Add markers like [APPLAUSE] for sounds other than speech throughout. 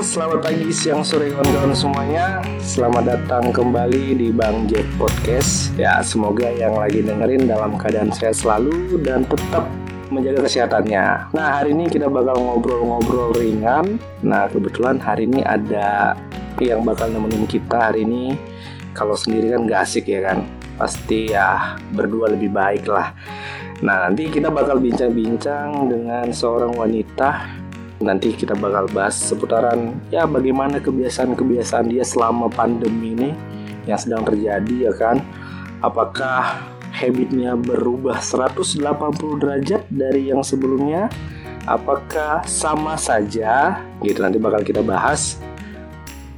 selamat pagi, siang, sore, kawan-kawan semuanya. Selamat datang kembali di Bang Jack Podcast. Ya, semoga yang lagi dengerin dalam keadaan sehat selalu dan tetap menjaga kesehatannya. Nah, hari ini kita bakal ngobrol-ngobrol ringan. Nah, kebetulan hari ini ada yang bakal nemenin kita hari ini. Kalau sendiri kan gak asik ya kan. Pasti ya berdua lebih baik lah. Nah, nanti kita bakal bincang-bincang dengan seorang wanita nanti kita bakal bahas seputaran ya bagaimana kebiasaan-kebiasaan dia selama pandemi ini yang sedang terjadi ya kan? Apakah habitnya berubah 180 derajat dari yang sebelumnya? Apakah sama saja? Gitu nanti bakal kita bahas.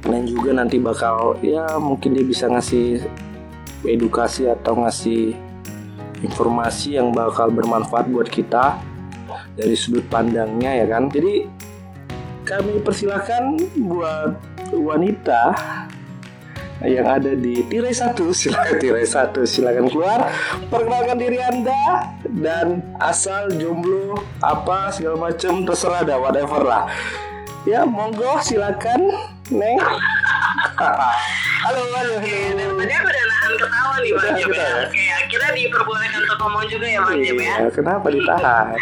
Dan juga nanti bakal ya mungkin dia bisa ngasih edukasi atau ngasih informasi yang bakal bermanfaat buat kita dari sudut pandangnya ya kan. Jadi kami persilahkan buat wanita yang ada di tirai satu silakan tirai satu silakan keluar. Perkenalkan diri anda dan asal jomblo apa segala macam terserah dah whatever lah. Ya monggo silakan neng. [LAUGHS] Halo halo halo tadi aku ketawa nih bang Jeb ya oke akhirnya diperbolehkan untuk ngomong juga ya bang Jeb ya iya, kenapa ditahan [LAUGHS]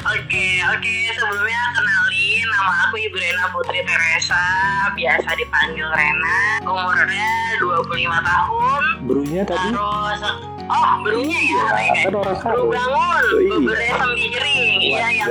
Oke, oke. Sebelumnya kenalin nama aku Ibu Rena Putri Teresa, biasa dipanggil Rena. Umurnya 25 tahun. Berunya tadi? Terus Oh, berunya ya, ya kan orang Baru bangun, iya. sembiring. Iya, yang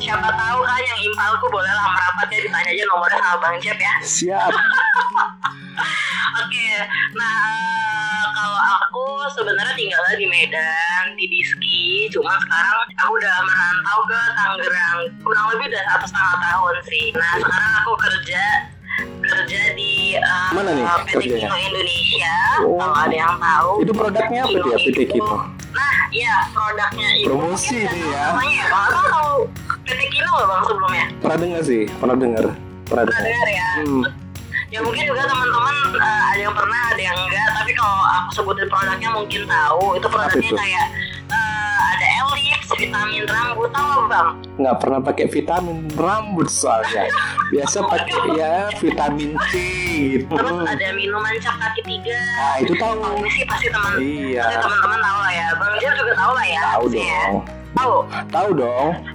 siapa tahu kan yang impalku boleh lah merapat ya ditanya aja nomornya sama Bang Cep ya. Siap. [LAUGHS] Oke, nah kalau aku sebenarnya tinggalnya di Medan, di Diski. Cuma sekarang aku udah merantau ke Tangerang. Kurang lebih udah satu setengah tahun sih. Nah sekarang aku kerja kerja di uh, mana nih PT Kino Indonesia. Oh. Kalau ada yang tahu. Itu produknya apa ya PT Kino? Nah, iya produknya itu. Promosi ini ya. Namanya ya, bang tahu PT Kino nggak bang sebelumnya? Pernah dengar sih, pernah dengar. Pernah dengar ya. Hmm ya mungkin juga teman-teman uh, ada yang pernah ada yang enggak. Tapi kalau aku sebutin produknya mungkin tahu. Itu produknya itu? kayak uh, ada elips vitamin rambut. Tau bang? Nggak pernah pakai vitamin rambut soalnya. Biasa pakai ya vitamin C gitu. Terus ada minuman cap kaki tiga. Nah itu tahu. Oh, ini sih pasti teman iya. teman-teman tahu lah ya. Bang Jer juga tahu lah ya tahu dong. Ya. tahu? Tahu dong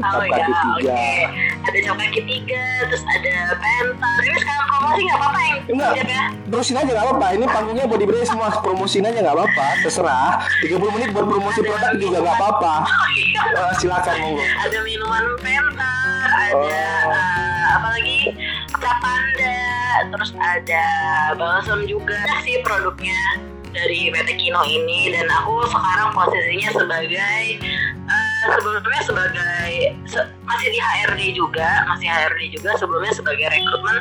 Oh ya, oke. Okay. Ada cap kaki tiga, terus ada pentar. Ini sekarang promosi nggak apa-apa yang Enggak, ya? terusin aja nggak apa-apa. Ini panggungnya body brace semua promosiin aja nggak apa-apa. Terserah. 30 menit buat promosi produk juga nggak apa-apa. Oh, iya. uh, silakan monggo. Ada minuman pentar, ada oh. uh, apa lagi? Cap panda, terus ada balsam juga. Nah, sih produknya dari PT Kino ini dan aku sekarang posisinya sebagai sebelumnya sebagai se, masih di HRD juga masih HRD juga sebelumnya sebagai rekrutmen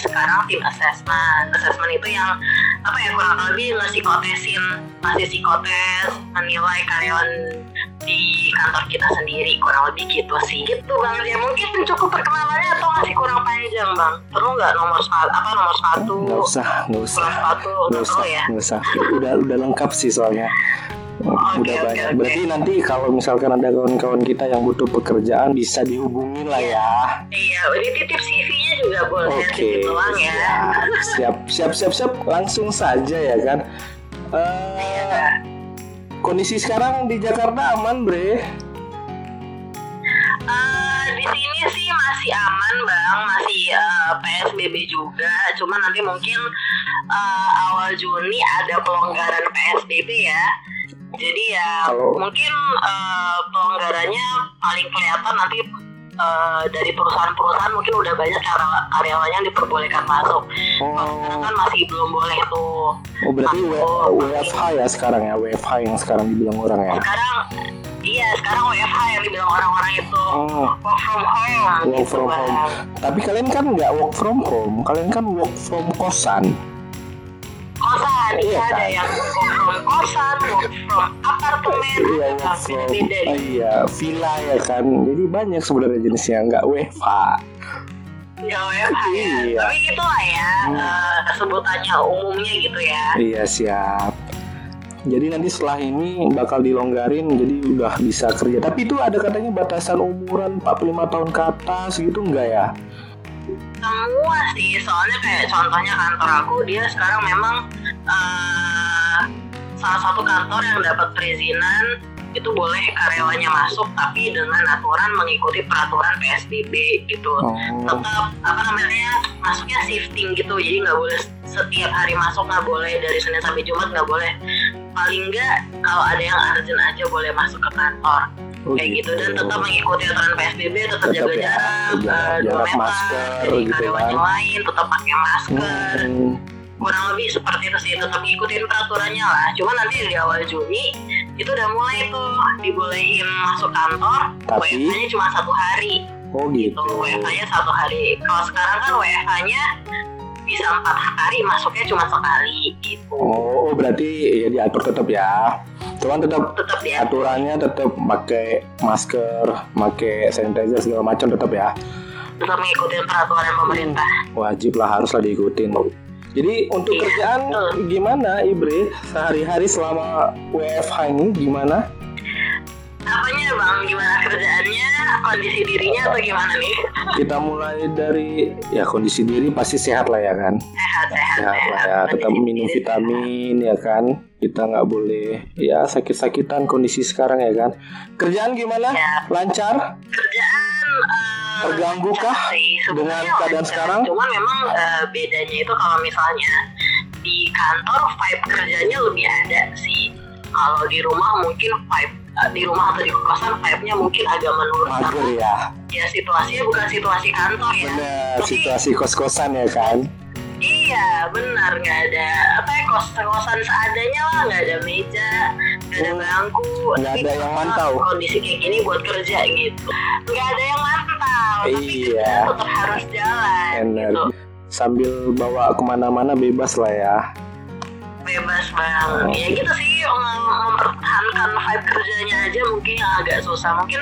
sekarang tim assessment. Assessment itu yang apa ya kurang lebih ngasih kotesin ngasih psikotes menilai karyawan di kantor kita sendiri kurang lebih gitu sih. Gitu bang ya. Mungkin cukup perkenalannya atau masih kurang panjang bang? Perlu nggak nomor satu apa nomor satu? Nggak usah nggak usah. Satu nggak usah ya? usah. Udah udah lengkap sih soalnya udah okay, banyak. Okay, Berarti nanti kalau misalkan ada kawan-kawan kita yang butuh pekerjaan bisa dihubungin lah ya. Iya, ini titip CV-nya juga boleh. Okay. ya. Siap, siap, siap, siap. Langsung saja ya kan. Uh, iya. Kondisi sekarang di Jakarta aman, Bre? Uh, di sini sih masih aman bang, masih uh, eh, PSBB juga. Cuma nanti mungkin uh, awal Juni ada pelonggaran PSBB ya jadi ya Halo. mungkin uh, pelonggarannya paling kelihatan nanti uh, dari perusahaan-perusahaan mungkin udah banyak karyawannya yang diperbolehkan masuk. Oh. sekarang kan masih belum boleh tuh. Oh berarti WFH ya sekarang ya WFH yang sekarang dibilang orang ya. Sekarang iya sekarang WFH yang dibilang orang-orang itu oh. work from home. Work gitu, from home. Tapi kalian kan nggak work from home, kalian kan work from kosan kosan iya, iya ada yang work from kosan work from apartemen. Iya, from, beda uh, iya villa ya kan. Jadi banyak sebenarnya jenisnya nggak nggak WFH ya. Iya. tapi itulah ya hmm. uh, sebutannya umumnya gitu ya. Iya siap. Jadi nanti setelah ini bakal dilonggarin jadi udah bisa kerja. Tapi itu ada katanya batasan umuran 45 tahun ke atas gitu enggak ya? Semua sih, soalnya kayak contohnya kantor aku dia sekarang memang uh, salah satu kantor yang dapat perizinan itu boleh karyawannya masuk tapi dengan aturan mengikuti peraturan PSBB gitu. Oh. Tetap apa namanya masuknya shifting gitu, jadi nggak boleh setiap hari masuk nggak boleh dari Senin sampai Jumat nggak boleh paling enggak kalau ada yang urgent aja boleh masuk ke kantor oh, kayak gitu. gitu dan tetap mengikuti aturan PSBB tetap, tetap jaga ya, jarak uh, dua meter masker, dari gitu karyawan kan. yang lain tetap pakai masker hmm. kurang lebih seperti itu sih tetap ngikutin peraturannya lah cuma nanti di awal Juni itu udah mulai tuh dibolehin masuk kantor Tapi... WFH-nya cuma satu hari Oh gitu. gitu. WFH-nya satu hari. Kalau sekarang kan WFH-nya bisa empat hari masuknya cuma sekali gitu. Oh, oh berarti ya diatur tetap ya. Cuman tetap, tetap ya. aturannya tetap pakai masker, pakai sanitizer segala macam tetap ya. Tetap mengikuti peraturan pemerintah. Wajib lah haruslah diikutin. Jadi untuk iya, kerjaan betul. gimana Ibre sehari-hari selama WFH ini gimana? Apanya bang? Gimana kerjaannya? Kondisi dirinya atau gimana nih? Kita mulai dari ya kondisi diri pasti sehat lah ya kan. Sehat sehat. Sehat, sehat lah ya. Tetap minum vitamin ya kan. Kita nggak boleh ya sakit-sakitan kondisi sekarang ya kan. Kerjaan gimana? Ya. Lancar? Kerjaan uh, terganggu kah dengan keadaan sekarang? Cuman memang uh, bedanya itu kalau misalnya di kantor vibe kerjanya lebih ada sih. Kalau di rumah mungkin vibe di rumah atau di kosan vibe-nya mungkin agak menurun. Mager ya. Ya situasinya bukan situasi kantor ya. Benar Tapi, situasi kos-kosan ya kan? Iya benar. Nggak ada apa ya kos kosan seadanya lah. Nggak ada meja nggak ada hmm. bangku. nggak ada yang mantau. kondisi kayak gini buat kerja gitu. Nggak ada yang mantau tapi iya. tetap harus jalan gitu. Sambil bawa ke mana-mana bebas lah ya bebas bang oh. ya gitu sih mempertahankan vibe kerjanya aja mungkin yang agak susah mungkin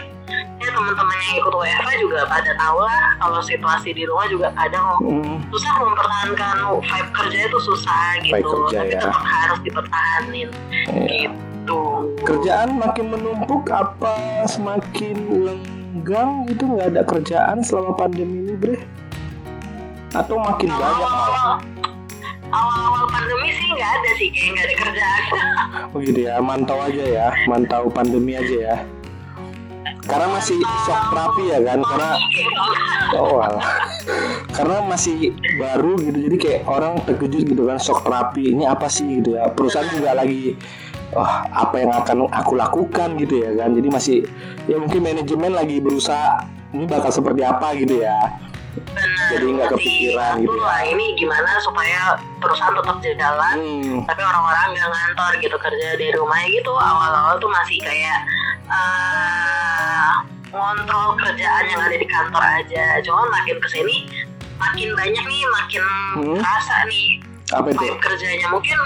ya teman-teman yang ikut WFH juga pada tahu lah kalau situasi di rumah juga kadang hmm. susah mempertahankan vibe kerja itu susah gitu kerja, tapi ya. tetap harus dipertahanin yeah. gitu kerjaan makin menumpuk apa semakin lenggang gitu nggak ada kerjaan selama pandemi ini bre atau makin banyak malah awal-awal pandemi sih nggak ada sih kayak nggak ada kerjaan. Oh gitu ya mantau aja ya mantau pandemi aja ya. Karena masih shock terapi ya kan karena oh alah. karena masih baru gitu jadi kayak orang terkejut gitu kan shock terapi ini apa sih gitu ya? Perusahaan juga lagi oh apa yang akan aku lakukan gitu ya kan. Jadi masih ya mungkin manajemen lagi berusaha ini bakal seperti apa gitu ya. Jadi nggak kepikiran gitu. Ya. Lah, ini gimana supaya perusahaan tetap jalan, hmm. tapi orang-orang nggak ngantor gitu kerja di rumah gitu. Awal-awal tuh masih kayak uh, ngontrol kerjaan yang ada di kantor aja. Cuma makin ke sini makin banyak nih, makin hmm. kerasa nih. Apa itu? kerjanya mungkin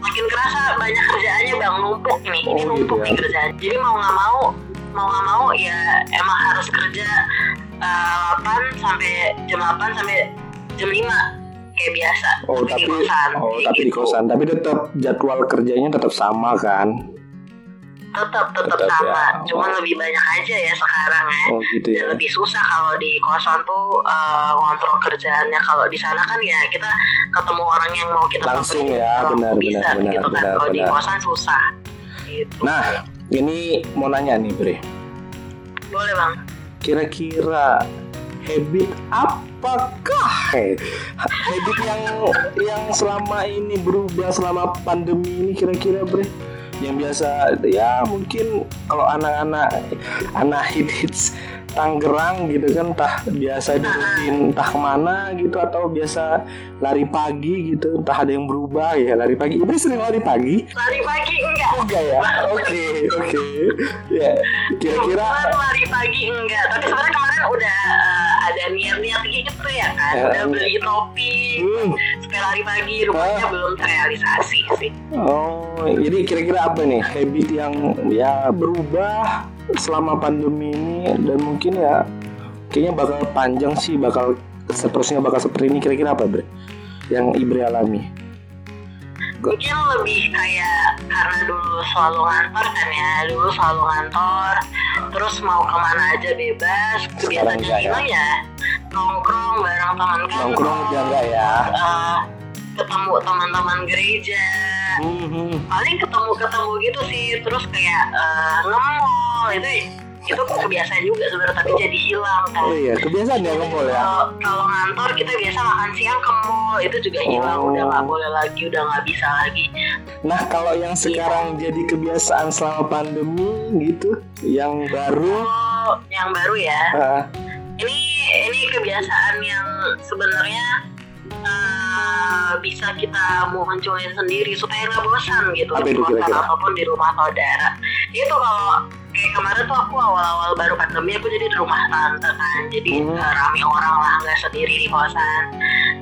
makin kerasa banyak kerjaannya bang numpuk nih. Oh, ini numpuk gitu ya. nih kerjaan. Jadi mau nggak mau mau nggak mau ya emang harus kerja uh, eh, 8 sampai jam 8 sampai jam 5 kayak biasa oh tapi, tapi di kosan oh tapi gitu. di kosan tapi tetap jadwal kerjanya tetap sama kan tetap tetap, sama ya. cuma oh. lebih banyak aja ya sekarang ya oh, gitu ya. Dan lebih susah kalau di kosan tuh uh, ngontrol kerjaannya kalau di sana kan ya kita ketemu orang yang mau kita langsung ya benar bisa, benar benar gitu kan. kalau di kosan susah gitu. nah ini mau nanya nih Bre boleh bang kira-kira habit apakah? Habit yang yang selama ini berubah selama pandemi ini kira-kira bre? Yang biasa ya mungkin kalau anak-anak anak hits Tangerang gitu kan entah biasa di rutin entah ke mana gitu atau biasa lari pagi gitu entah ada yang berubah ya lari pagi. Ibu sering lari pagi? Lari pagi enggak. Enggak ya? Oke oke. Ya kira-kira lari pagi enggak. Tapi sebenarnya kemarin udah uh, ada niat-niat gitu ya kan. Ya, udah beli topi hmm. supaya lari pagi. Rupanya ah. belum terrealisasi sih. Oh jadi kira-kira apa nih? Habit yang ya berubah selama pandemi ini dan mungkin ya kayaknya bakal panjang sih bakal seterusnya bakal seperti ini. Kira-kira apa bre? Yang Ibre alami? Mungkin lebih kayak karena dulu selalu ngantor kan ya dulu selalu ngantor terus mau ke mana aja bebas. Sekarang kebiasaan enggak ya? Ya nongkrong bareng teman kantor Nongkrong udah enggak ya? eh, ketemu teman-teman gereja. Hmm, paling ketemu-ketemu gitu sih terus kayak eh, nge-mall itu itu kebiasaan juga sebenarnya tapi jadi hilang kan. Oh iya, kebiasaan ya nge-mall ya. kalau kalau ngantor kita biasa makan siang ke mall itu juga hilang Oh. udah nggak boleh lagi udah nggak bisa lagi. Nah, kalau yang sekarang jadi kebiasaan selama pandemi gitu, yang baru? Kalau yang baru ya ah, ini ini kebiasaan yang sebenarnya eh, bisa kita munculin sendiri supaya nggak bosan gitu Apa itu kira-kira? ataupun di rumah saudara itu kalau kayak kemarin tuh aku awal-awal baru pandemi aku jadi di rumah tante kan jadi Hmm. eh, rame orang lah nggak sendiri di kosan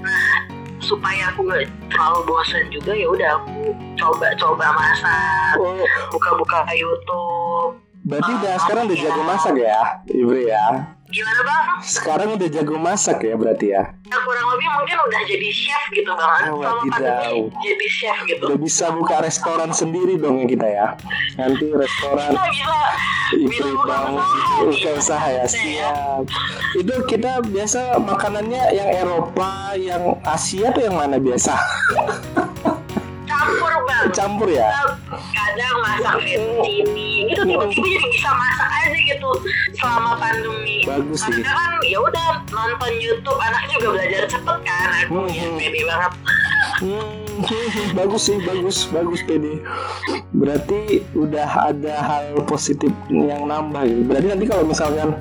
nah supaya aku nggak terlalu bosan juga ya udah aku coba-coba masak oh, buka-buka YouTube berarti udah sekarang udah jago masak ya, Ibu ya. Gimana bang? Sekarang udah jago masak ya berarti ya. Ya, kurang lebih mungkin udah jadi chef gitu bang Oh, Selama wadidaw. pandemi jadi chef gitu Udah bisa buka restoran sendiri dong ya kita ya. Nanti restoran Kita bisa Itu bisa buka bang, usaha buka nih. usaha ya Bisa siap. Itu kita biasa makanannya yang Eropa, yang Asia tuh yang mana biasa? [LAUGHS] Campur bang Campur ya. Kadang masak fettuccine gitu tiba-tiba jadi bisa masak aja gitu selama pandemi Bagus sih. karena kan ya udah nonton YouTube anak juga belajar cepet kan aku ya Hmm. pede banget Hmm, [LAUGHS] bagus sih, bagus, bagus PD. Berarti udah ada hal positif yang nambah gitu. Berarti nanti kalau misalkan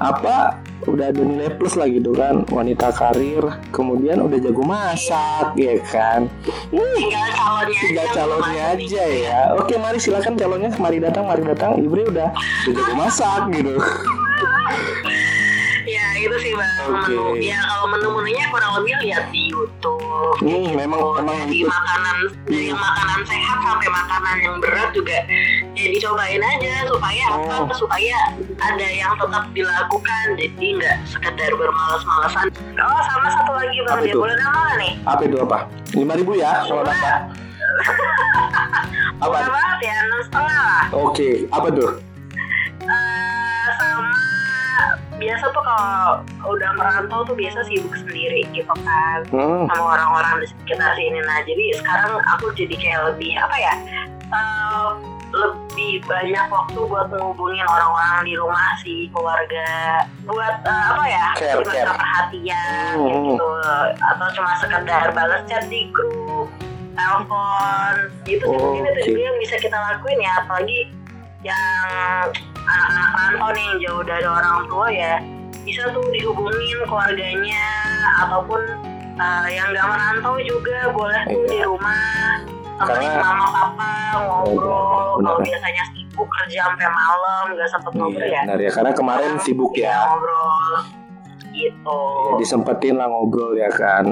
apa udah ada nilai plus lah gitu kan. Wanita karir kemudian udah jago masak ya kan? Tinggal calonnya tinggal aja calonnya aja ya. Oke mari silakan calonnya. Mari datang mari datang. Ibri udah udah jago masak gitu [LAUGHS] ya itu sih bang. Oke. menu ya kalau menu-menunya kurang lebih lihat di YouTube. Hmm, memang Oh, memang dari itu makanan dari yang makanan sehat sampai makanan yang berat juga ya dicobain aja supaya apa Oh. supaya ada yang tetap dilakukan. Jadi nggak sekedar bermalas-malasan. Oh sama satu lagi bang. Apa dia itu? boleh nama nih? Apa itu apa? Lima ribu ya kalau [LAUGHS] nambah apa Murah banget ya enam setengah lah. Oke apa tuh? Eh, sama biasa tuh kalau udah merantau tuh biasa sibuk sendiri gitu kan hmm. sama orang-orang di sekitar sini nah jadi sekarang aku jadi kayak lebih apa ya eh, lebih banyak waktu buat menghubungin orang-orang di rumah sih keluarga buat eh, apa ya Care, cuma care. perhatian Hmm. gitu atau cuma sekedar balas chat di grup telepon gitu sih mungkin itu juga yang bisa kita lakuin ya apalagi yang anak-anak rantau nih yang jauh dari orang tua ya bisa tuh dihubungin keluarganya ataupun uh, yang gak merantau juga boleh tuh Iya. di rumah. Temenin Karena- mama papa ngobrol benar. kalau biasanya sibuk kerja sampai malam gak sempet ngobrol Iya, ya. benar ya karena kemarin sibuk Iya, ya ngobrol gitu. Ya, disempetin lah ngobrol ya kan.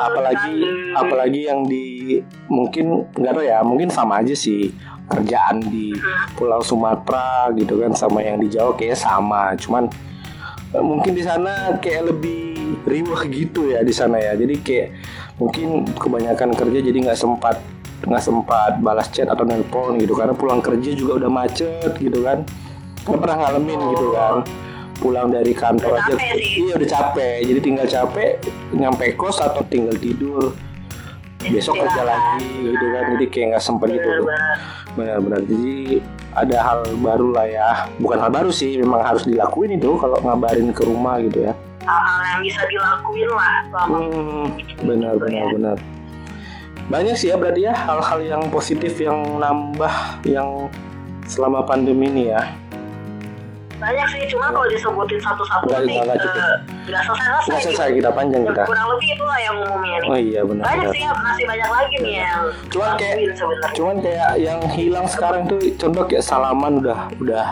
Apalagi apalagi yang di mungkin nggak tahu ya mungkin sama aja sih kerjaan di. Pulau Sumatera gitu kan sama yang di Jawa kayak sama. Cuman eh, mungkin di sana kayak lebih riuh gitu ya di sana ya. Jadi kayak mungkin kebanyakan kerja jadi nggak sempat nggak sempat balas chat atau nelpon gitu. Karena pulang kerja juga udah macet gitu kan. Kan pernah ngalamin gitu kan. Pulang dari kantor Udah aja capek iya udah capek. Jadi tinggal capek nyampe kos atau tinggal tidur besok kerja Istirahat. lagi gitu kan jadi kayak nggak sempet gitu. Bener-bener. benar-benar jadi ada hal baru lah ya. Bukan hal baru sih memang harus dilakuin itu kalau ngabarin ke rumah gitu ya. Hal-hal yang bisa dilakuin lah selama hmm, benar benar benar. Banyak sih ya berarti ya hal-hal yang positif yang nambah yang selama pandemi ini ya banyak sih. Cuma kalau disebutin satu-satu nanti nggak- selesai-selesai nggak gitu. selesai kita panjang kita. Kurang lebih itulah yang umumnya nih. Oh iya benar banyak benar. sih ya. Masih banyak lagi nih yang Cuman kayak- dilakuin sebenarnya. cuman kayak yang hilang sekarang tuh contoh kayak salaman udah udah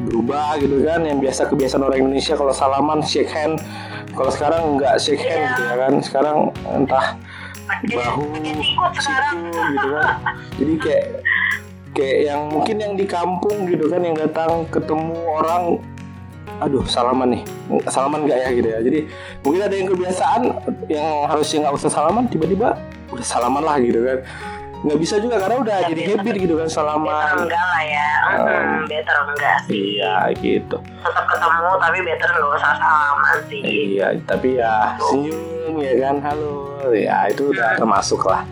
berubah gitu kan. Yang biasa kebiasaan orang Indonesia kalau salaman shake hand. Kalau sekarang nggak shake hand Iya. gitu ya kan. Sekarang entah bahu siku gitu kan. Jadi kayak kayak yang mungkin yang di kampung gitu kan yang datang ketemu orang aduh salaman nih. Salaman nggak ya gitu ya. Jadi mungkin ada yang kebiasaan yang harusnya nggak usah salaman tiba-tiba udah salaman lah gitu kan. Nggak bisa juga karena udah Ya, jadi better. habit gitu kan better salaman enggak lah ya. Hmm, better enggak sih. iya gitu. Tetap ketemu tapi better nggak usah salaman sih. Iya tapi ya senyum ya kan halo. Ya itu udah termasuk lah.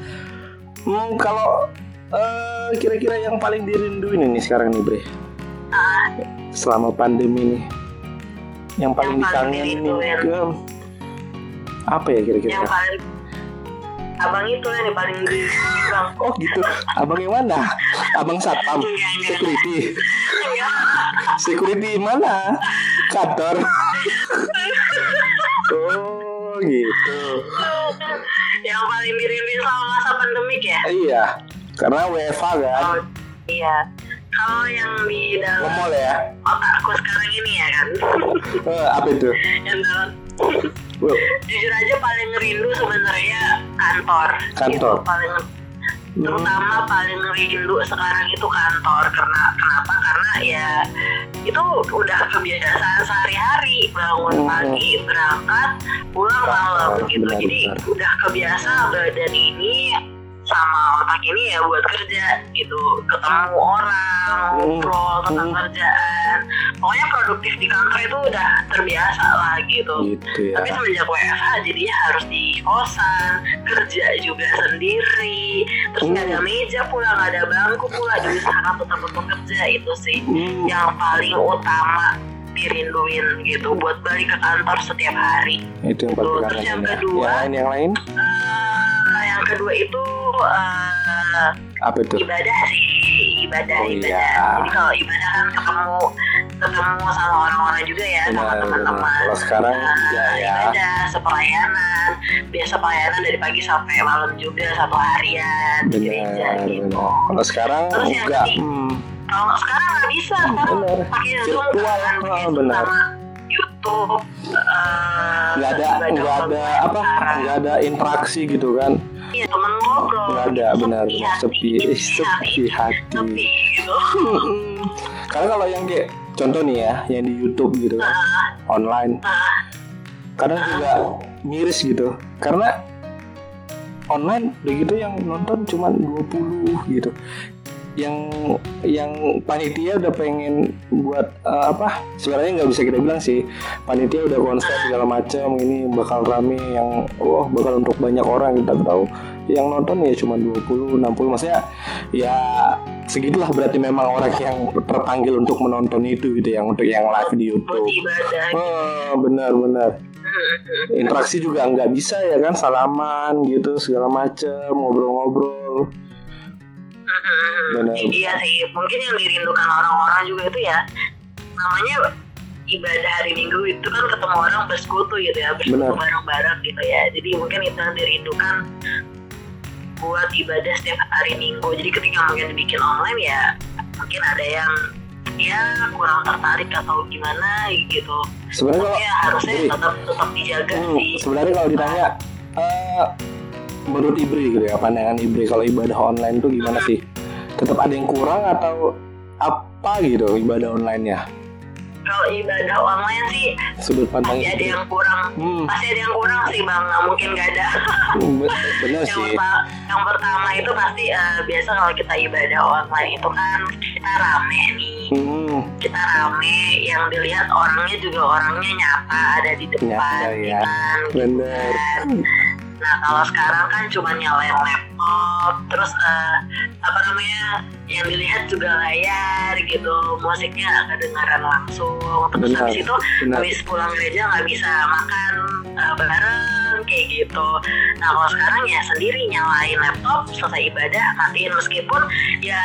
Hmm, kalau eh, kira-kira yang paling dirinduin ini sekarang nih bre? Ah, selama pandemi nih yang paling dikangenin ke apa ya kira-kira? Yang paling abang itu yang paling di bang [LAUGHS] oh gitu. Abang yang mana? Abang satpam. Enggak, enggak. security. Security mana? Kantor. [LAUGHS] Oh gitu. Yang paling dirinduin selama masa pandemik ya? Iya karena WFA kan? Oh iya. Kalau yang di dalam ngemol ya? otakku sekarang ini ya kan? [LAUGHS] Eh, apa itu? Yang dalam. Jujur aja paling rindu sebenarnya kantor. Kantor. Itu paling Hmm. terutama paling rindu sekarang itu kantor. Karena kenapa? Karena ya itu udah kebiasaan sehari-hari. Bangun Hmm. pagi berangkat pulang malam gitu. benar, jadi benar. udah kebiasa badan ini sama otak ini ya buat kerja gitu ketemu orang ngobrol tentang Hmm. kerjaan pokoknya produktif di kantor itu udah terbiasa lah gitu gitu ya tapi semenjak WFH jadinya harus di kosan kerja juga sendiri terus nggak ada Hmm. meja pula nggak ada bangku pula jadi sangat tetap untuk kerja itu sih Hmm. yang paling utama dirinduin gitu buat balik ke kantor setiap hari itu yang paling Terus yang ya. kedua. yang lain yang lain Eh, yang kedua itu eh, apa itu? ibadah sih ibadah Oh, ibadah. iya. jadi kalau ibadah kan ketemu ketemu sama orang-orang juga ya sama Benar, teman-teman. Benar. Kalau sekarang Nah, ya, ya. ibadah sepelayanan. Biasa pelayanan dari pagi sampai malam juga satu harian di gereja gitu. Kalau sekarang Terus yang enggak. ketiga. hmm, kalau sekarang nggak bisa sekarang pakai zoom kan. Zoom benar. Sama YouTube eh, nggak ada nggak ada apa nggak ada interaksi gitu kan Iya temen ngobrol. Nggak ada benar sepi hati, sepi sepi sepi hati. Sepi gitu karena kalau yang kayak contoh nih ya yang di YouTube gitu kan online. Ah, kadang juga miris gitu. Karena online begitu yang nonton cuma 20 gitu. Yang yang panitia udah pengen buat eh, apa sebenarnya nggak bisa kita bilang sih. Panitia udah konsep segala macam ini bakal rame yang wah bakal untuk banyak orang kita tahu yang nonton ya cuma 20 60 maksudnya ya segitulah berarti memang orang yang terpanggil untuk menonton itu gitu yang untuk yang live di buat YouTube. Oh, benar-benar interaksi juga nggak bisa ya kan salaman gitu segala macam ngobrol-ngobrol. Benar. Iya sih, mungkin yang dirindukan orang-orang juga itu ya namanya ibadah hari Minggu itu kan ketemu orang bersekutu gitu ya, bersekutu Benar. bareng-bareng gitu ya. Jadi mungkin itu yang dirindukan buat ibadah setiap hari Minggu. Jadi ketika mungkin dibikin online ya mungkin ada yang ya kurang tertarik atau gimana gitu. sebenarnya kalau Ya harusnya Jadi, tetap tetap dijaga hmm, sih. sebenarnya kalau ditanya eh, menurut Ibri gitu ya pandangan Ibri kalau ibadah online tuh gimana sih tetap ada yang kurang atau apa gitu ibadah onlinenya Kalau ibadah online sih sudut pandang pasti ada yang kurang. hmm, Pasti ada yang kurang sih bang, nggak mungkin nggak ada. be- bener [LAUGHS] yang, sih. perta- yang pertama itu pasti eh, biasa kalau kita ibadah online itu kan kita rame nih. Hmm, kita rame yang dilihat orangnya juga orangnya nyata ada di depan Nyata, ya. kan. Bener nah kalau sekarang kan cuma nyalain laptop terus eh, apa namanya yang dilihat juga layar gitu musiknya nggak kedengaran langsung. Terus Benar, habis itu benar. habis pulang gereja nggak bisa makan uh, bareng kayak gitu. Nah kalau sekarang ya sendiri nyalain laptop selesai ibadah matiin meskipun ya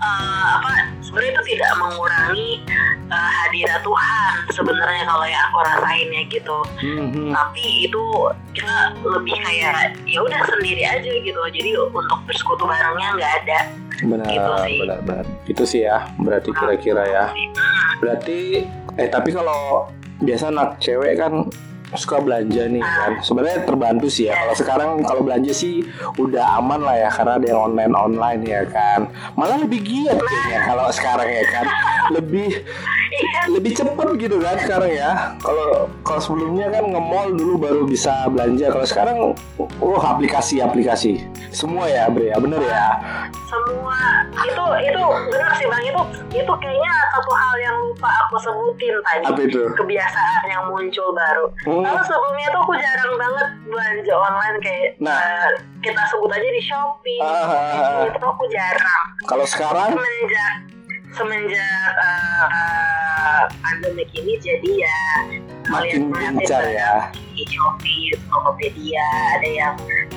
uh, apa sebenarnya itu tidak mengurangi uh, hadirat Tuhan sebenarnya kalau yang aku rasainnya gitu. Hmm, hmm. Tapi itu kita lebih kayak ya udah sendiri aja gitu. Jadi untuk bersekutu barengnya nggak ada. benar Gitu sih. benar benar itu sih ya berarti kira-kira ya berarti eh tapi kalau biasa anak cewek kan suka belanja nih kan. Sebenarnya terbantu sih ya. Kalau sekarang kalau belanja sih udah aman lah ya karena ada yang online online ya kan. Malah lebih giat kayaknya kalau sekarang ya kan. Lebih. Lebih cepet gitu kan sekarang ya. Kalau kalau sebelumnya kan nge-mall dulu baru bisa belanja. Kalau sekarang oh aplikasi-aplikasi. Semua ya, Bre. Ya bener ya. semua itu itu benar sih bang itu itu kayaknya satu hal yang lupa aku sebutin tadi Apa itu? kebiasaan yang muncul baru Hmm. kalau sebelumnya tuh aku jarang banget belanja online kayak Nah. eh, kita sebut aja di Shopee ah, ah. itu aku jarang Kalau sekarang semenjak semenjak eh, eh, pandemi ini jadi ya gencar barang ya. di Shopee, Tokopedia ada yang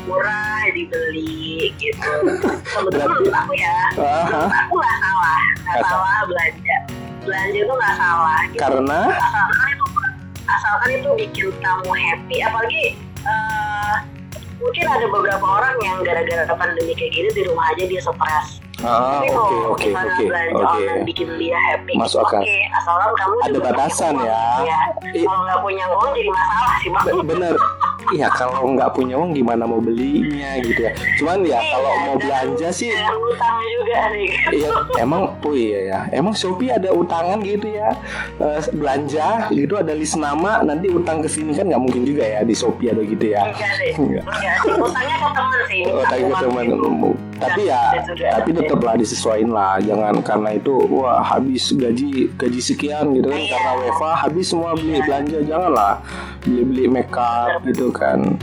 murah dibeli gitu. Sebetulnya aku ya, aku nggak salah, nggak salah belanja. Belanja itu nggak salah. Gitu. Karena Asalkan itu asalkan itu bikin kamu happy, apalagi eh, mungkin ada beberapa orang yang gara-gara pandemi kayak gini di rumah aja dia stres. Ah, oke mau oke oke oke. bikin dia happy. Masuk akal. Oke, asalkan kamu Ada batasan uang, ya. ya. I- Kalau nggak punya uang jadi masalah sih bang. Be- Bener. Iya kalau nggak punya uang gimana mau belinya gitu ya. Cuman ya kalau Iya, mau dan- belanja sih dan utang juga nih. Iya, emang oh iya ya. Emang Shopee ada utangan gitu ya. Eh, belanja gitu ada list nama nanti utang ke sini kan nggak mungkin juga ya di Shopee ada gitu ya. Enggak deh. Enggak. Utangnya ke temen sih. [LAUGHS] Oh, tapi Aku ke teman gitu. Tapi ya sudah tapi tetap lah disesuaikan lah. Jangan karena itu wah habis gaji gaji sekian gitu kan. Iya. karena WFA habis semua beli belanja. Janganlah beli beli makeup gitu kan.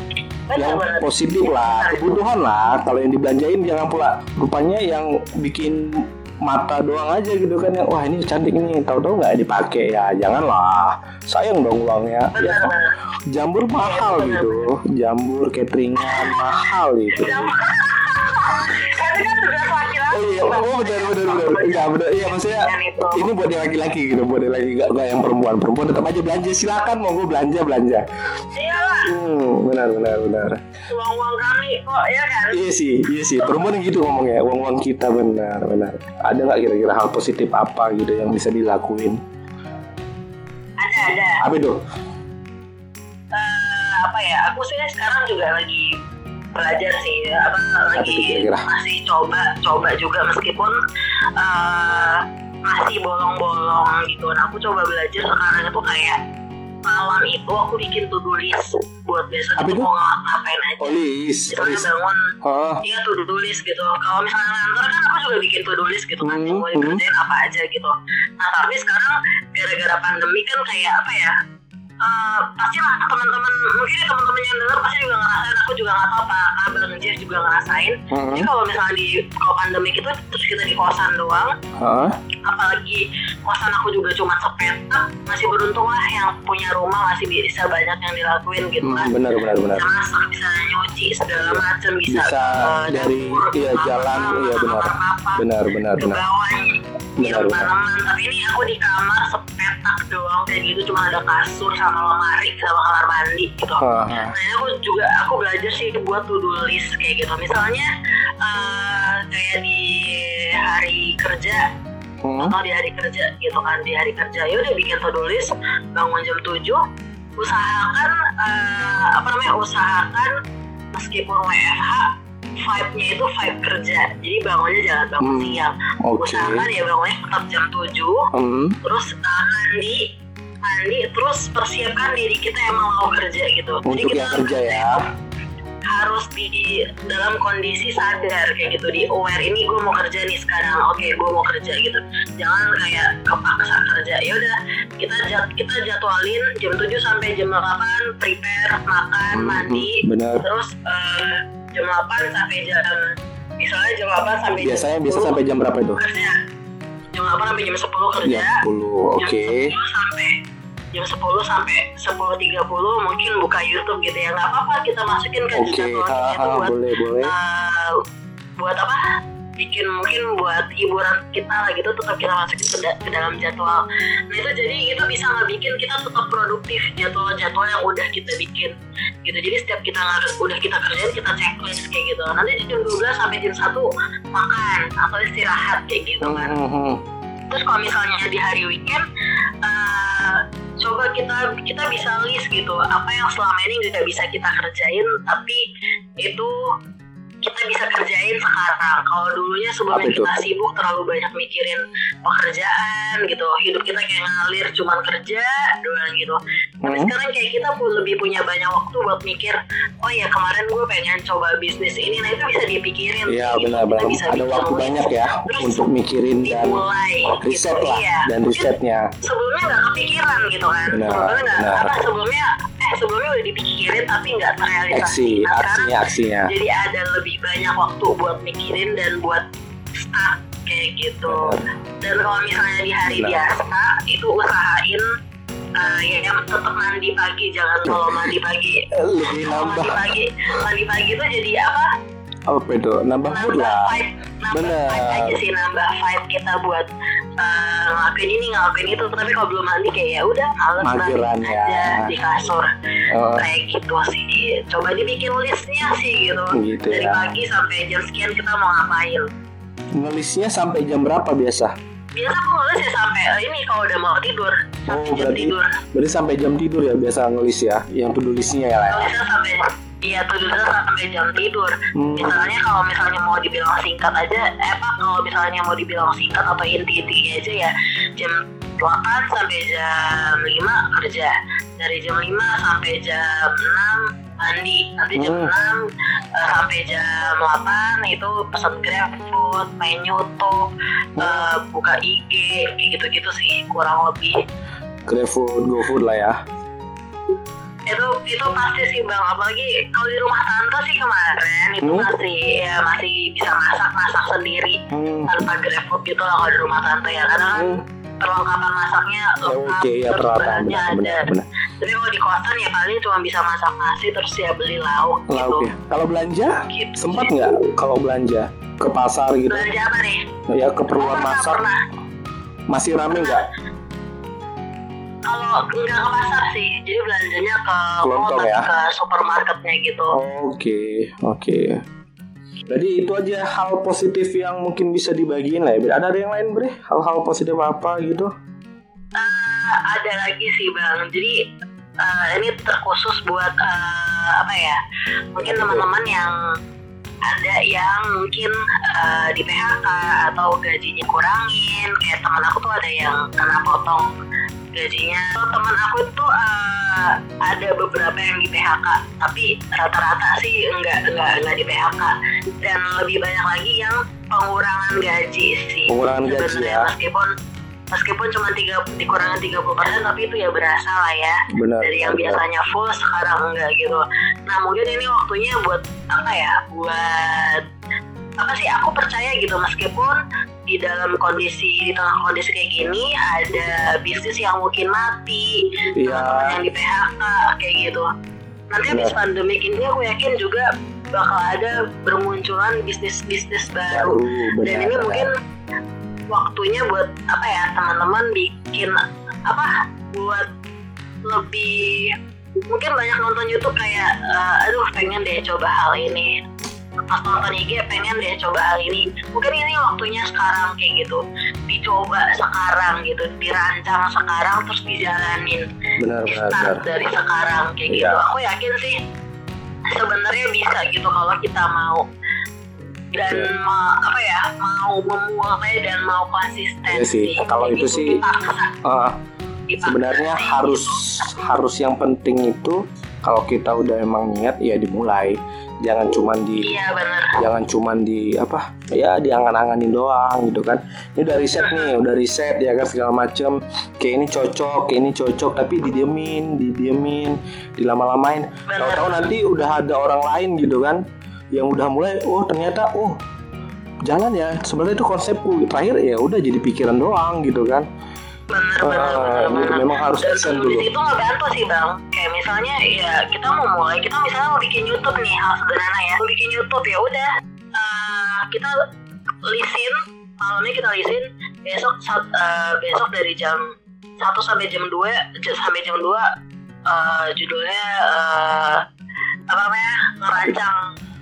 Yang positif lah kebutuhan lah. Kalau yang dibelanjain jangan pula. Rupanya yang bikin mata doang aja gitu kan. Yang wah ini cantik ini tahu-tahu nggak dipakai ya? Janganlah. Sayang dong uangnya. Ya. Jambur mahal Iya, gitu. jambur cateringan mahal gitu Oh iya, oh benar benar benar. Enggak benar. Iya maksudnya Dan itu. ini buat yang laki-laki gitu, buat yang laki enggak enggak yang perempuan. Perempuan tetap aja belanja, silakan monggo belanja belanja. Iyalah. Hmm, benar benar benar. Uang-uang kami kok ya kan. Iya sih, iya sih. Perempuan yang gitu ngomongnya, uang-uang kita benar benar. Ada nggak kira-kira hal positif apa gitu yang bisa dilakuin? Ada ada. Apa itu? Eh, apa ya? Aku sih sekarang juga lagi belajar sih apa lagi kira-kira? masih coba coba juga meskipun eh, masih bolong-bolong gitu. Nah aku coba belajar sekarang itu kayak malam itu aku bikin to-do list buat besok Apa itu mau nga- ngapain aja. Oh list, Misalnya list. bangun Hah? Iya to-do list gitu. Kalau misalnya ngantor kan aku juga bikin to-do list gitu kan. Hmm, Mau hmm. dikerjain apa aja gitu. Nah tapi sekarang gara-gara pandemi kan kayak apa ya? Eh pasti lah teman-teman mungkin ya teman-teman yang dengar pasti juga ngerasain aku juga nggak tahu apa Abang Jeff juga ngerasain Hmm. jadi kalau misalnya di kalau pandemi itu terus kita di kosan doang Hah? apalagi kosan aku juga cuma sepetak masih beruntung lah yang punya rumah masih bisa banyak yang dilakuin gitu Hmm, kan benar benar benar. bisa masak bisa nyuci segala macam bisa, Bisa eh, dari dapur, iya jalan makan, iya benar. Benar Benar, benar. tanaman tapi ini aku di kamar sepetak doang kayak gitu cuma ada kasur sama lemari sama kamar mandi gitu hah. Nah aku juga aku belajar sih buat to do list kayak gitu misalnya eh, kayak di hari kerja Hmm. atau di hari kerja gitu kan di hari kerja ya udah bikin to do list bangun jam 7 usahakan eh, apa namanya usahakan meskipun WFH vibe-nya itu vibe kerja jadi bangunnya jangan bangun Hmm, siang Oke. usahakan ya bangunnya tetap jam 7 Hmm. terus uh, mandi mandi terus persiapkan diri kita emang mau kerja gitu Untuk yang kerja ya. harus di dalam kondisi sadar kayak gitu di aware ini gue mau kerja nih sekarang oke gue mau kerja gitu jangan kayak kepaksa kerja ya udah kita jad, kita jadwalin jam 7 sampai jam 8 prepare makan Hmm, mandi Benar. terus uh, jam 8 sampai jam misalnya jam 8 sampai Biasanya jam bisa 10 sampai jam berapa itu? kerja jam 8 sampai jam 10 kerja Jam 10. Oke. jam 10 sampai jam 10 sampai 10.30 mungkin buka YouTube gitu ya nggak apa-apa kita masukin ke jadwal kita buat boleh boleh. eh, buat apa bikin mungkin buat hiburan kita lah gitu tetap kita masukin ke, da- ke dalam jadwal. Nah itu jadi itu bisa ngebikin kita tetap produktif jadwal-jadwal yang udah kita bikin. Gitu jadi setiap kita ngar- udah kita kerjain kita checklist kayak gitu. Nanti di jam 12 sampai jam 1 makan atau istirahat kayak gitu Hmm, kan hmm, hmm. terus kalau misalnya di hari weekend eh, coba kita kita bisa list gitu apa yang selama ini nggak bisa kita kerjain tapi itu kita bisa kerjain sekarang. Kalau dulunya sebelumnya Apa itu? kita sibuk terlalu banyak mikirin pekerjaan gitu, hidup kita kayak ngalir cuman kerja doang gitu. Tapi Hmm. sekarang kayak kita pun lebih punya banyak waktu buat mikir, oh ya kemarin gue pengen coba bisnis ini, nah itu bisa dipikirin. Iya gitu. benar-benar ada waktu banyak ya terus untuk mikirin dan dimulai riset gitu. lah Iya. dan risetnya. sebelumnya nggak kepikiran gitu kan Benar, sebelumnya nggak apa sebelumnya sebelumnya udah dipikirin tapi nggak terrealisasi. Aksi, nah aksinya, aksinya. jadi ada lebih banyak waktu buat mikirin dan buat start kayak gitu. Dan kalau misalnya di hari Benar. biasa itu usahain eh, ya yang tetap mandi pagi jangan kalau mandi pagi. [LAUGHS] Lebih nambah mandi pagi mandi pagi itu jadi apa apa itu? Nambah mood nambah lah. vibe aja sih nambah vibe kita buat uh, ngelakuin ini ngelakuin itu tapi kalau belum mandi kayak ya udah males banget ya. aja di kasur Oh, kayak gitu sih coba dibikin listnya sih gitu gitu dari ya. pagi sampai jam sekian kita mau ngapain Nulisnya sampai jam berapa biasa? biasa aku nulis ya sampai eh, ini kalau udah mau tidur sampai Oh, jam berarti tidur berarti sampai jam tidur ya biasa nulis ya. Yang tulisnya ya lah. ya. nulisnya sampai iya tulisnya sampai jam tidur Hmm. misalnya kalau misalnya mau dibilang singkat aja eh apa kalau misalnya mau dibilang singkat atau inti-inti aja ya jam 8 sampai jam 5 kerja dari jam 5 sampai jam 6 mandi nanti jam Hmm. 6 eh, sampai jam 8 itu pesan GrabFood main YouTube eh, buka IG gitu-gitu sih kurang lebih GrabFood, GoFood lah ya. Itu itu pasti sih bang apalagi kalau di rumah tante sih kemarin itu Hmm. masih ya masih bisa masak masak sendiri Hmm. tanpa GrabFood gitu lah kalau di rumah tante ya karena kan Hmm. perlengkapan masaknya Ya, lengkap Oke ya terus peralatan bahannya benar ada benar benar. tapi kalau di kosan ya paling cuma bisa masak nasi terus ya beli lauk gitu Lauk ya. Kalau belanja Gitu sempat nggak kalau belanja ke pasar gitu belanja apa nih ya keperluan pernah, masak pernah. masih rame nggak kalau nggak ke pasar sih jadi belanjanya ke Kelontong mall ya? ke supermarketnya gitu. Oke oke. Jadi itu aja hal positif yang mungkin bisa dibagiin lah ya ada ada yang lain bre hal-hal positif apa gitu? Eh, ada lagi sih bang. Jadi eh, ini terkhusus buat eh, apa ya? Mungkin teman-teman yang ada yang mungkin eh, di PHK atau gajinya kurangin. Kayak teman aku tuh ada yang kena potong gajinya teman aku tuh eh, ada beberapa yang di PHK tapi rata-rata sih enggak enggak enggak di PHK dan lebih banyak lagi yang pengurangan gaji sih. Pengurangan gaji Sebenarnya ya. meskipun meskipun cuma tiga dikurangan 30% tapi itu ya berasa lah ya. Benar dari yang benar. biasanya full sekarang enggak gitu. Nah mungkin ini waktunya buat apa ya? Buat apa sih? Aku percaya gitu meskipun di dalam kondisi di tengah kondisi kayak gini ada bisnis yang mungkin mati Iya. teman-teman yang di PHK kayak gitu nanti habis Benar. pandemi ini aku yakin juga bakal ada bermunculan bisnis-bisnis baru baru dan ini mungkin waktunya buat apa ya teman-teman bikin apa buat lebih mungkin banyak nonton YouTube kayak eh, aduh pengen deh coba hal ini pas nonton IG pengen deh coba hal ini. Mungkin ini waktunya sekarang kayak gitu. Dicoba sekarang gitu dirancang sekarang terus dijalanin. Benar di start benar. dari sekarang kayak gitu. Iya. aku yakin sih sebenarnya bisa gitu kalau kita mau. Dan Iya. ma- apa ya mau memulai dan mau konsisten Iya sih, kalau itu sih- dipaksa, dipaksa. sebenarnya sih, harus harus yang penting itu kalau kita udah emang niat ya dimulai jangan cuman di iya jangan cuman di apa ya diangan-anganin doang gitu kan. Ini udah riset nih udah riset ya kan segala macem. Kayak ini cocok kayak ini cocok tapi didiemin didiemin dilama-lamain. Tahu-tahu nanti udah ada orang lain gitu kan yang udah mulai oh ternyata oh jalan ya sebenarnya itu konsepku. Terakhir ya udah jadi pikiran doang gitu kan benar benar benar gitu, benar memang harus dan tulis dulu. itu ngebantu sih bang. Kayak misalnya ya kita mau mulai kita misalnya mau bikin YouTube nih hal sederhana ya. Mau bikin YouTube ya udah. Eh, kita lisin malamnya kita lisin besok eh, besok dari jam 1 sampai jam 2 j- sampai jam 2 eh, judulnya eh, apa namanya ngerancang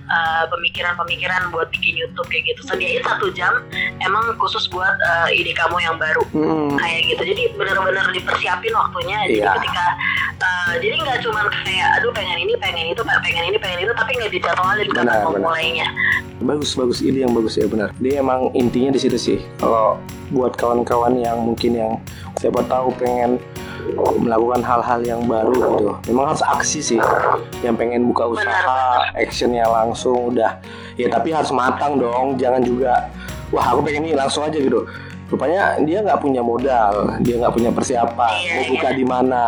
uh, pemikiran-pemikiran buat bikin YouTube kayak gitu sediain satu jam emang khusus buat uh, ide kamu yang baru Hmm. kayak gitu jadi benar-benar dipersiapin waktunya jadi Iya. ketika uh, jadi nggak cuman kayak aduh pengen ini pengen itu pengen ini pengen itu tapi nggak dijadwalin kapan mau mulainya Bagus bagus ide yang bagus ya benar. Dia emang intinya di situ sih. Kalau buat kawan-kawan yang mungkin yang siapa tahu pengen melakukan hal-hal yang baru gitu. Memang harus aksi sih. Yang pengen buka usaha, actionnya langsung udah. Ya tapi harus matang dong. Jangan juga wah aku pengen ini langsung aja gitu. Rupanya dia nggak punya modal, dia nggak punya persiapan. Iya, Mau iya. buka di mana?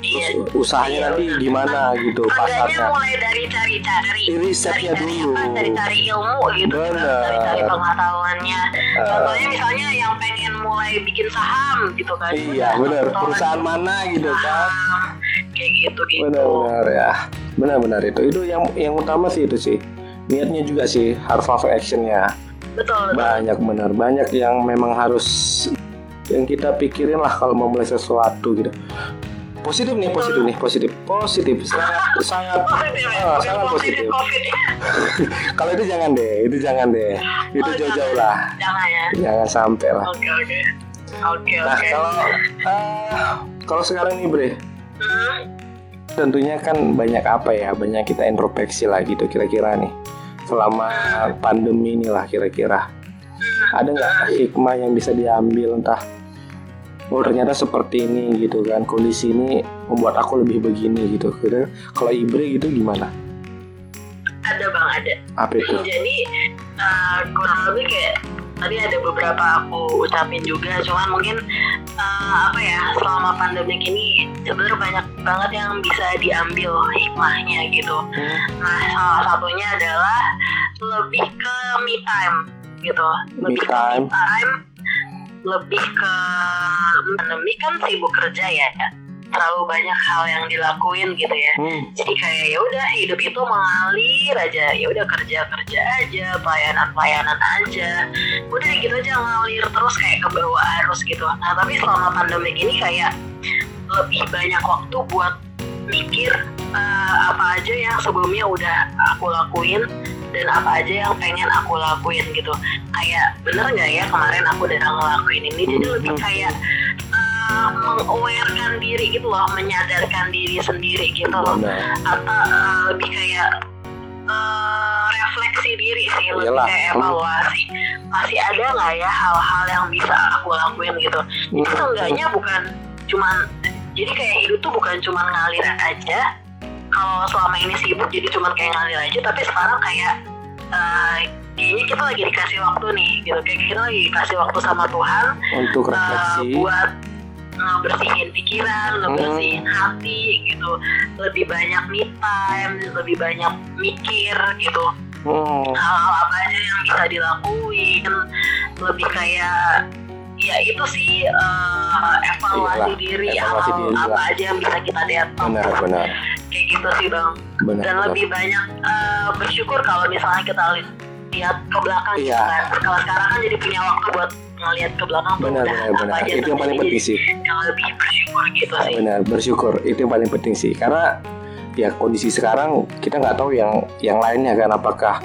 Iya. Terus usahanya Iya, nanti benar. gimana gitu pasarnya. mulai dari cari-cari Risetnya cari-cari dulu. cari-cari ilmu gitu Benar. cari-cari pengetahuannya contohnya misalnya yang pengen mulai bikin saham gitu kan Iya benar. Atau Perusahaan mana gitu kan? saham, kayak gitu gitu Benar-benar ya. Benar-benar itu. Itu yang yang utama sih itu sih. Niatnya juga sih harus langsung actionnya. betul betul Banyak benar. Banyak yang memang harus yang kita pikirin lah kalau mau mulai sesuatu gitu. Positif nih, positif nih, positif, positif, sangat, sangat, positif. bukan sangat positif. positif. [LAUGHS] Kalau itu jangan deh, itu jangan deh, itu Oh, jauh-jauh jangan. lah, jangan ya? Jangan sampai lah. oke oke. Oke Nah kalau eh, kalau sekarang nih Bre, Hmm, tentunya kan banyak apa ya? Banyak kita introspeksi lah gitu kira-kira nih. Selama pandemi inilah kira-kira. Ada nggak hikmah yang bisa diambil entah oh ternyata seperti ini gitu kan. Kondisi ini membuat aku lebih begini gitu. Kira kalau Ibre gitu gimana? Ada bang ada. Apa itu? Jadi uh, kurang lebih kayak tadi ada beberapa aku ucapin juga. Cuman mungkin uh, apa ya selama pandemi ini sebenarnya banyak banget yang bisa diambil hikmahnya gitu. Nah salah satunya adalah lebih ke me time gitu. Me lebih time. ke me time lebih ke pandemi kan sibuk kerja ya terlalu banyak hal yang dilakuin gitu ya. Hmm, jadi kayak ya udah hidup itu mengalir aja. Ya udah kerja kerja aja pelayanan pelayanan aja. Udah gitu aja ngalir terus kayak ke bawah arus gitu. Nah tapi selama pandemi ini kayak lebih banyak waktu buat mikir eh, apa aja yang sebelumnya udah aku lakuin dan apa aja yang pengen aku lakuin gitu. Kayak bener nggak ya kemarin aku udah ngelakuin ini? Jadi lebih kayak eh, mengawarekan diri gitu loh menyadarkan diri sendiri gitu loh. Atau eh, lebih kayak eh, refleksi diri sih lebih kayak evaluasi. Masih ada nggak ya hal-hal yang bisa aku lakuin gitu? Jadi Hmm. seenggaknya bukan cuman jadi kayak hidup tuh bukan cuman ngalir aja kalau selama ini sibuk jadi cuman kayak ngalir aja. Tapi sekarang kayak eh, kayaknya kita lagi dikasih waktu nih gitu. Kayak kita lagi dikasih waktu sama Tuhan untuk uh, refleksi. buat ngebersihin pikiran, ngebersihin Hmm. hati gitu, lebih banyak me time, lebih banyak mikir gitu, hmm, hal-hal apa aja yang bisa dilakuin, lebih kayak ya itu sih uh, evaluasi Iyalah, diri, evaluasi hal-hal diri apa lah. aja yang bisa kita develop, benar benar kayak gitu sih bang. benar Dan benar. lebih banyak uh, bersyukur kalau misalnya kita li- lihat ke belakang gitu Iya. kan. Kalau sekarang kan jadi punya waktu buat ngelihat ke belakang benar benar apa benar aja itu yang paling penting sih yang lebih bersyukur gitu sih. benar bersyukur itu yang paling penting sih karena ya kondisi sekarang kita nggak tahu yang yang lainnya kan apakah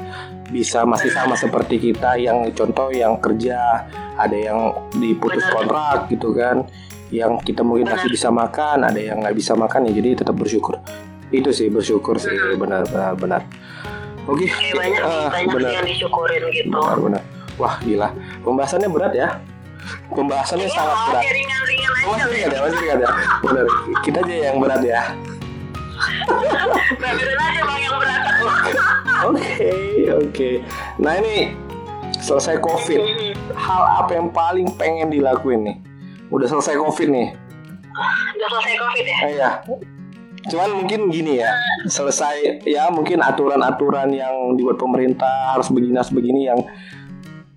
bisa masih sama seperti kita yang contoh yang kerja ada yang diputus kontrak gitu kan yang kita mungkin masih bisa makan ada yang nggak bisa makan ya jadi tetap bersyukur. Itu sih bersyukur sih benar. benar benar oke Kayak banyak sih, banyak benar. sih yang disyukurin gitu. benar benar. Wah gila. Pembahasannya berat ya. Pembahasannya Ini sangat berat. masih ringan ya masih ringan ya benar. Kita aja yang berat ya Aja bang yang berat. Oke, oke. Nah ini selesai COVID, hal apa yang paling pengen dilakuin nih? Udah selesai COVID nih. Udah selesai covid ya? Ah, iya. Cuman mungkin gini ya, selesai ya mungkin aturan-aturan yang dibuat pemerintah harus begini harus begini yang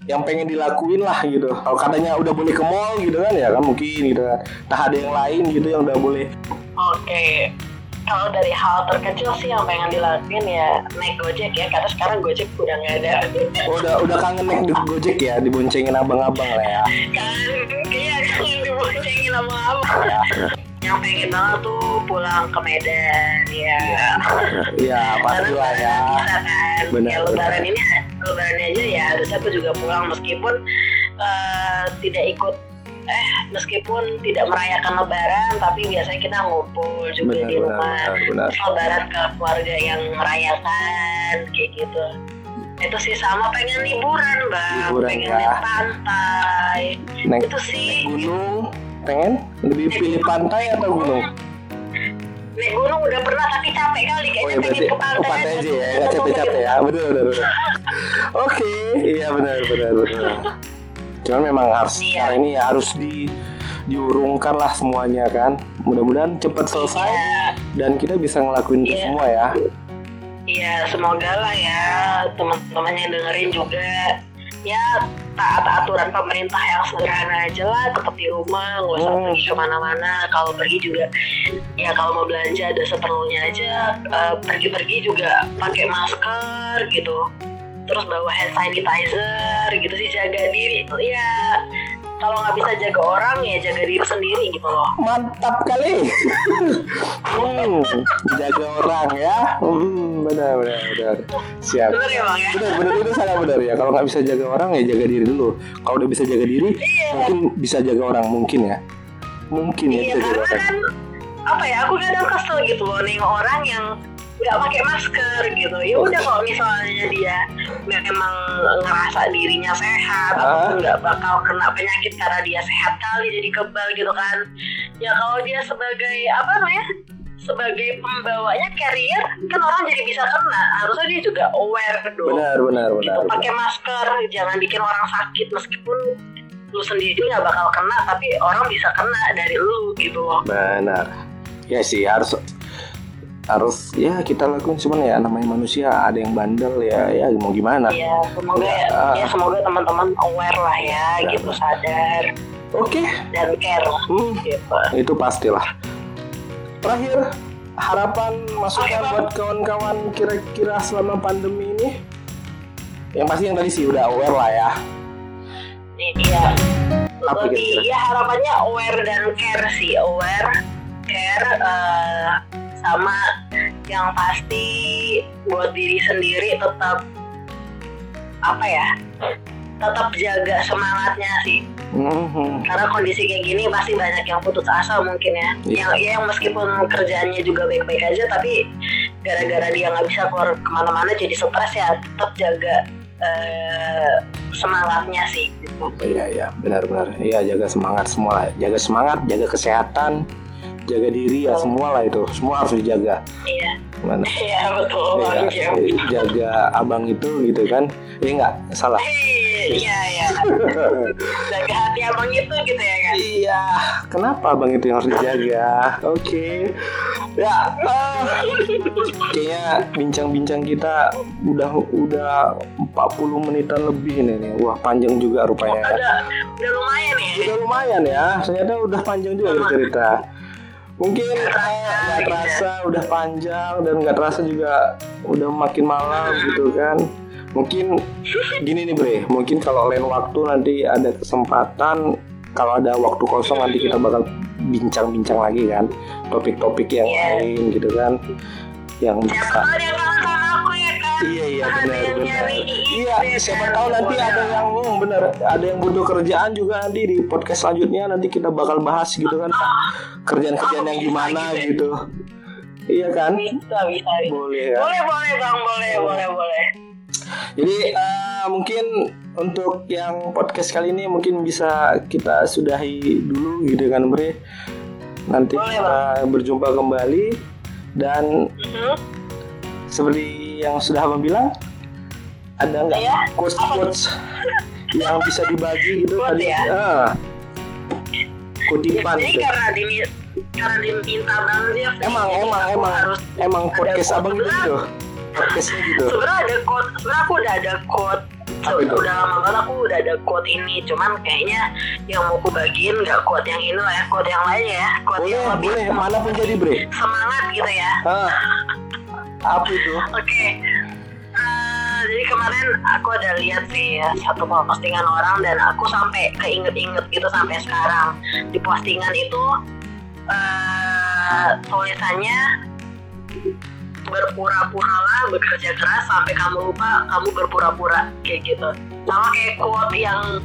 yang pengen dilakuin lah gitu. Kalau katanya udah boleh ke mall gitu kan ya kan mungkin gitu kan. Nah ada yang lain gitu yang udah boleh. Oke. Kalau dari hal terkecil sih yang pengen dilakuin ya naik gojek ya karena sekarang gojek udah nggak ada Oh, udah udah kangen naik di Gojek ya, diboncengin abang-abang lah ya. kan iya kan diboncengin apa Ya. yang pengen banget tuh pulang ke Medan ya. Iya, pasti lah ya. Bisa kan. Benar, ya lebaran ini lebaran aja ya harusnya aku juga pulang meskipun eh, tidak ikut eh meskipun tidak merayakan lebaran tapi biasanya kita ngumpul juga Benar, di rumah. benar, benar. lebaran ke keluarga yang merayakan kayak gitu. Itu sih sama pengen liburan bang Liburan, pengen ya. lihat pantai. Naik itu sih. gunung, pengen lebih pilih pantai atau gunung? naik gunung udah pernah tapi capek kali. Oh kayaknya ya berarti pengen ke ke pantai, pantai aja ya, nggak capek-capek ya, benar benar. [LAUGHS] Oke, iya benar benar benar. Cuman memang harus Iya. ini harus di diurungkan lah semuanya kan. Mudah-mudahan cepat selesai Iya. dan kita bisa ngelakuin itu Iya. semua ya. Iya, semoga lah ya teman-teman yang dengerin juga ya taat aturan pemerintah yang sederhana aja lah, tetap di rumah, nggak usah Hmm. pergi ke mana-mana. Kalau pergi juga, ya kalau mau belanja ada seperlunya aja. Eh, pergi-pergi juga pakai masker gitu, terus bawa hand sanitizer gitu sih jaga diri. Ya kalau nggak bisa jaga orang ya jaga diri sendiri gitu loh. Mantap kali. hmm, jaga orang ya. Hmm, benar benar benar. Siap. Bener ya bang ya? Benar benar itu sangat benar ya. Kalau nggak bisa jaga orang ya jaga diri dulu. Kalau udah bisa jaga diri, Iya. mungkin bisa jaga orang mungkin ya. Mungkin ya Iya bisa jaga karena orang. kan apa ya aku kadang kesel gitu loh nih orang yang nggak pakai masker gitu. Ya udah kalau misalnya dia memang ngerasa dirinya sehat ataupun nggak bakal kena penyakit karena dia sehat kali jadi kebal gitu kan. Ya kalau dia sebagai apa namanya sebagai pembawanya carrier kan orang jadi bisa kena. Harusnya dia juga aware dong. Benar benar benar. gitu pakai masker jangan bikin orang sakit. Meskipun lu sendiri nggak bakal kena tapi orang bisa kena dari lu gitu. Loh Benar. Ya sih harus harus ya kita lakuin cuman ya namanya manusia ada yang bandel ya ya mau gimana. ya semoga Ah. ya semoga teman-teman aware lah ya Benar. gitu sadar Oke, dan care hmm, gitu itu pastilah. Terakhir harapan masukan Bang. buat kawan-kawan kira-kira selama pandemi ini yang pasti yang tadi sih udah aware lah ya. iya Apa kira-kira? ya harapannya aware dan care sih aware care eh, sama yang pasti buat diri sendiri tetap apa ya tetap jaga semangatnya sih Mhm. karena kondisi kayak gini pasti banyak yang putus asa mungkin ya Iya. yang ya yang meskipun kerjaannya juga baik-baik aja tapi gara-gara dia nggak bisa keluar ke mana-mana jadi stres ya tetap jaga eh, semangatnya sih gitu. Iya iya benar-benar. Iya jaga semangat semua. Jaga semangat, jaga kesehatan, jaga diri ya semua lah itu. Semua harus dijaga. iya Mana? iya betul Iya, Jam. jaga abang itu gitu kan. Iya nggak salah. iya iya [LAUGHS] jaga hati abang itu gitu ya kan Iya, kenapa abang itu yang harus dijaga? Oke, ya, eh, kayaknya bincang-bincang kita udah udah 40 menitan lebih nih, nih. Wah panjang juga rupanya. ya. udah udah lumayan ya Udah lumayan ya, ternyata udah panjang juga cerita. Mungkin eh, nggak terasa udah panjang dan nggak terasa juga udah makin malam gitu kan. Mungkin gini nih Bre, mungkin kalau lain waktu nanti ada kesempatan kalau ada waktu kosong nanti kita bakal bincang-bincang lagi kan topik-topik yang Iya. lain gitu kan yang bisa ya kan Iya iya Ada benar yang benar. nyari Iya siapa kan? tahu nanti ada yang hmm, benar ada yang butuh kerjaan juga nanti di podcast selanjutnya nanti kita bakal bahas gitu kan kerjaan-kerjaan yang gimana gitu. Iya kan? bisa bisa bisa. Boleh ya. boleh boleh bang boleh boleh boleh Jadi eh, mungkin untuk yang podcast kali ini mungkin bisa kita sudahi dulu gitu kan Bre. Nanti Boleh, kita berjumpa kembali dan Mhm. seperti yang sudah abang bilang ada nggak Iya. quotes quotes yang bisa dibagi gitu? Quote tadi ya? ah. Kutipan jadi gitu. karena dimi karena diminta bang Jeff nih, emang emang emang harus emang podcast abang itu gitu? Podcastnya gitu? sebenarnya ada quote sebenarnya aku udah ada quote itu? udah lama banget aku udah ada quote ini. Cuman kayaknya yang mau aku bagiin nggak quote yang ini lah ya quote yang lainnya ya. Quote boleh yang lebih boleh. Mana pun jadi bre. semangat gitu ya. Ah apa itu Oke. Eh, jadi kemarin aku ada lihat sih ya, satu postingan orang dan aku sampai keinget-inget gitu sampai sekarang. Di postingan itu uh, tulisannya berpura-puralah bekerja keras sampai kamu lupa kamu berpura-pura kayak gitu sama kayak quote yang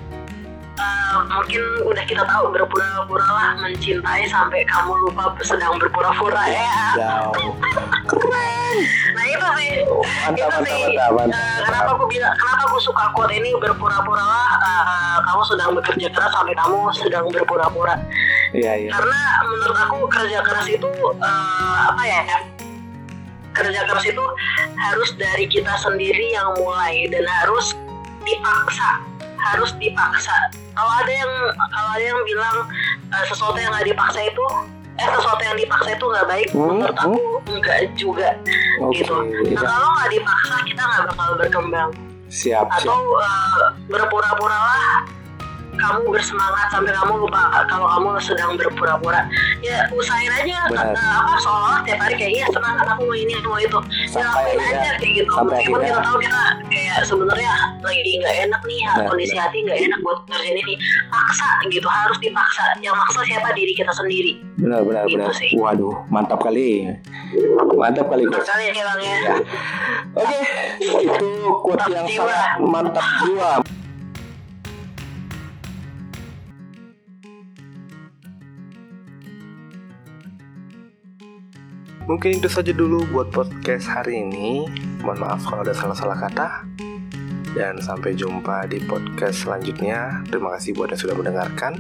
uh, mungkin udah kita tahu berpura-pura lah mencintai sampai kamu lupa sedang berpura-pura ya. [LAUGHS] Keren. Nah itu sih. Mantap, itu mantap, sih. mantap, mantap. Uh, kenapa aku bilang, kenapa aku suka quote ini berpura-pura lah. Uh, kamu sedang bekerja keras sampai kamu sedang berpura-pura. Iya iya. Karena menurut aku kerja keras itu uh, apa ya? Kerja keras itu harus dari kita sendiri yang mulai dan harus dipaksa harus dipaksa kalau ada yang kalau ada yang bilang uh, sesuatu yang nggak dipaksa itu eh sesuatu yang dipaksa itu nggak baik Hmm, menurut aku nggak juga Oke. gitu nah iya. kalau nggak dipaksa kita nggak bakal berkembang Siap atau siap. uh, berpura-pura lah kamu bersemangat sampai kamu lupa kalau kamu sedang berpura-pura ya usahain aja Benar. uh, apa seolah tiap hari kayak iya semangat aku mau ini mau itu ya Sampai akhirnya- aja kayak gitu sampai meskipun kita tahu kita kayak sebenarnya lagi nggak enak nih Nah, kondisi hati nggak enak buat ngerjain ini paksa gitu harus dipaksa yang maksa siapa diri kita sendiri Benar benar Gitu benar. sih. Waduh, mantap kali. Mantap kali Coach. kali ya bang ya Ya. Oke, itu quote Mantap yang sangat mantap jiwa. Mungkin itu saja dulu buat podcast hari ini. Mohon maaf kalau ada salah-salah kata. Dan sampai jumpa di podcast selanjutnya. Terima kasih buat yang sudah mendengarkan.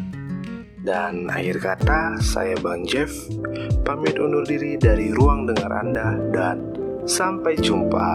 Dan akhir kata, saya Bang Jeff, pamit undur diri dari ruang dengar Anda dan sampai jumpa.